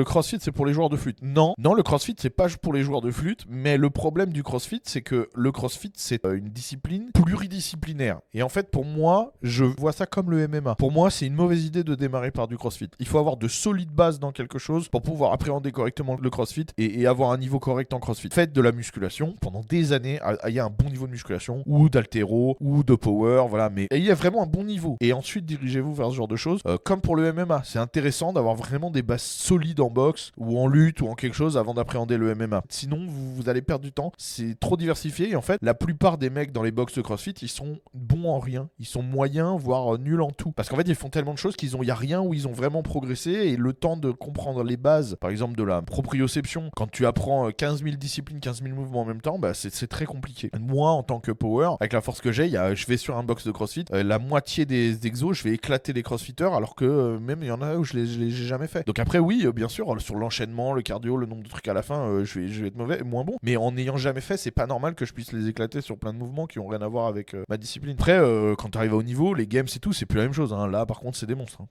le CrossFit c'est pour les joueurs de flûte. Non, non, le CrossFit c'est pas pour les joueurs de flûte, mais le problème du CrossFit c'est que le CrossFit c'est euh, une discipline pluridisciplinaire. Et en fait, pour moi, je vois ça comme le MMA. Pour moi, c'est une mauvaise idée de démarrer par du CrossFit. Il faut avoir de solides bases dans quelque chose pour pouvoir appréhender correctement le CrossFit et, avoir un niveau correct en CrossFit. Faites de la musculation pendant des années, ayez un bon niveau de musculation ou d'altéro ou de power, voilà, mais ayez vraiment un bon niveau. Et ensuite, dirigez-vous vers ce genre de choses. Euh, comme pour le MMA, c'est intéressant d'avoir vraiment des bases solides en boxe ou en lutte ou en quelque chose avant d'appréhender le MMA. Sinon, vous, vous allez perdre du temps. C'est trop diversifié et en fait, la plupart des mecs dans les box de CrossFit, ils sont bons en rien. Ils sont moyens, voire euh, nuls en tout. Parce qu'en fait, ils font tellement de choses qu'ils ont, y a rien où ils ont vraiment progressé et le temps de comprendre les bases, par exemple de la proprioception, quand tu apprends 15 euh, 000 disciplines, 15 000 mouvements en même temps, bah, c'est très compliqué. Moi, en tant que power, avec la force que j'ai, je vais sur un box de CrossFit, euh, la moitié des exos, je vais éclater les CrossFitters, alors que même il y en a où je les, jamais fait. Donc après, oui, bien sûr, sur l'enchaînement, le cardio, le nombre de trucs à la fin, je, vais, je être mauvais, moins bon. Mais en n'ayant jamais fait, c'est pas normal que je puisse les éclater sur plein de mouvements qui ont rien à voir avec ma discipline. Après, quand tu arrives au niveau, les games et tout, c'est plus la même chose. Hein. Là, par contre, c'est des monstres. Hein.